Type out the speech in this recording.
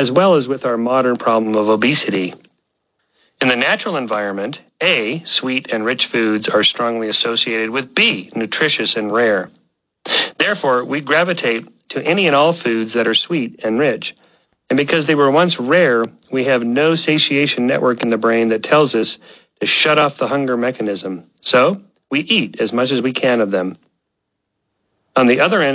as well as with our modern problem of obesity. In the natural environment, A, sweet and rich foods are strongly associated with B, nutritious and rare. Therefore, we gravitate to any and all foods that are sweet and rich. And because they were once rare, we have no satiation network in the brain that tells us to shut off the hunger mechanism. So, we eat as much as we can of them. On the other end,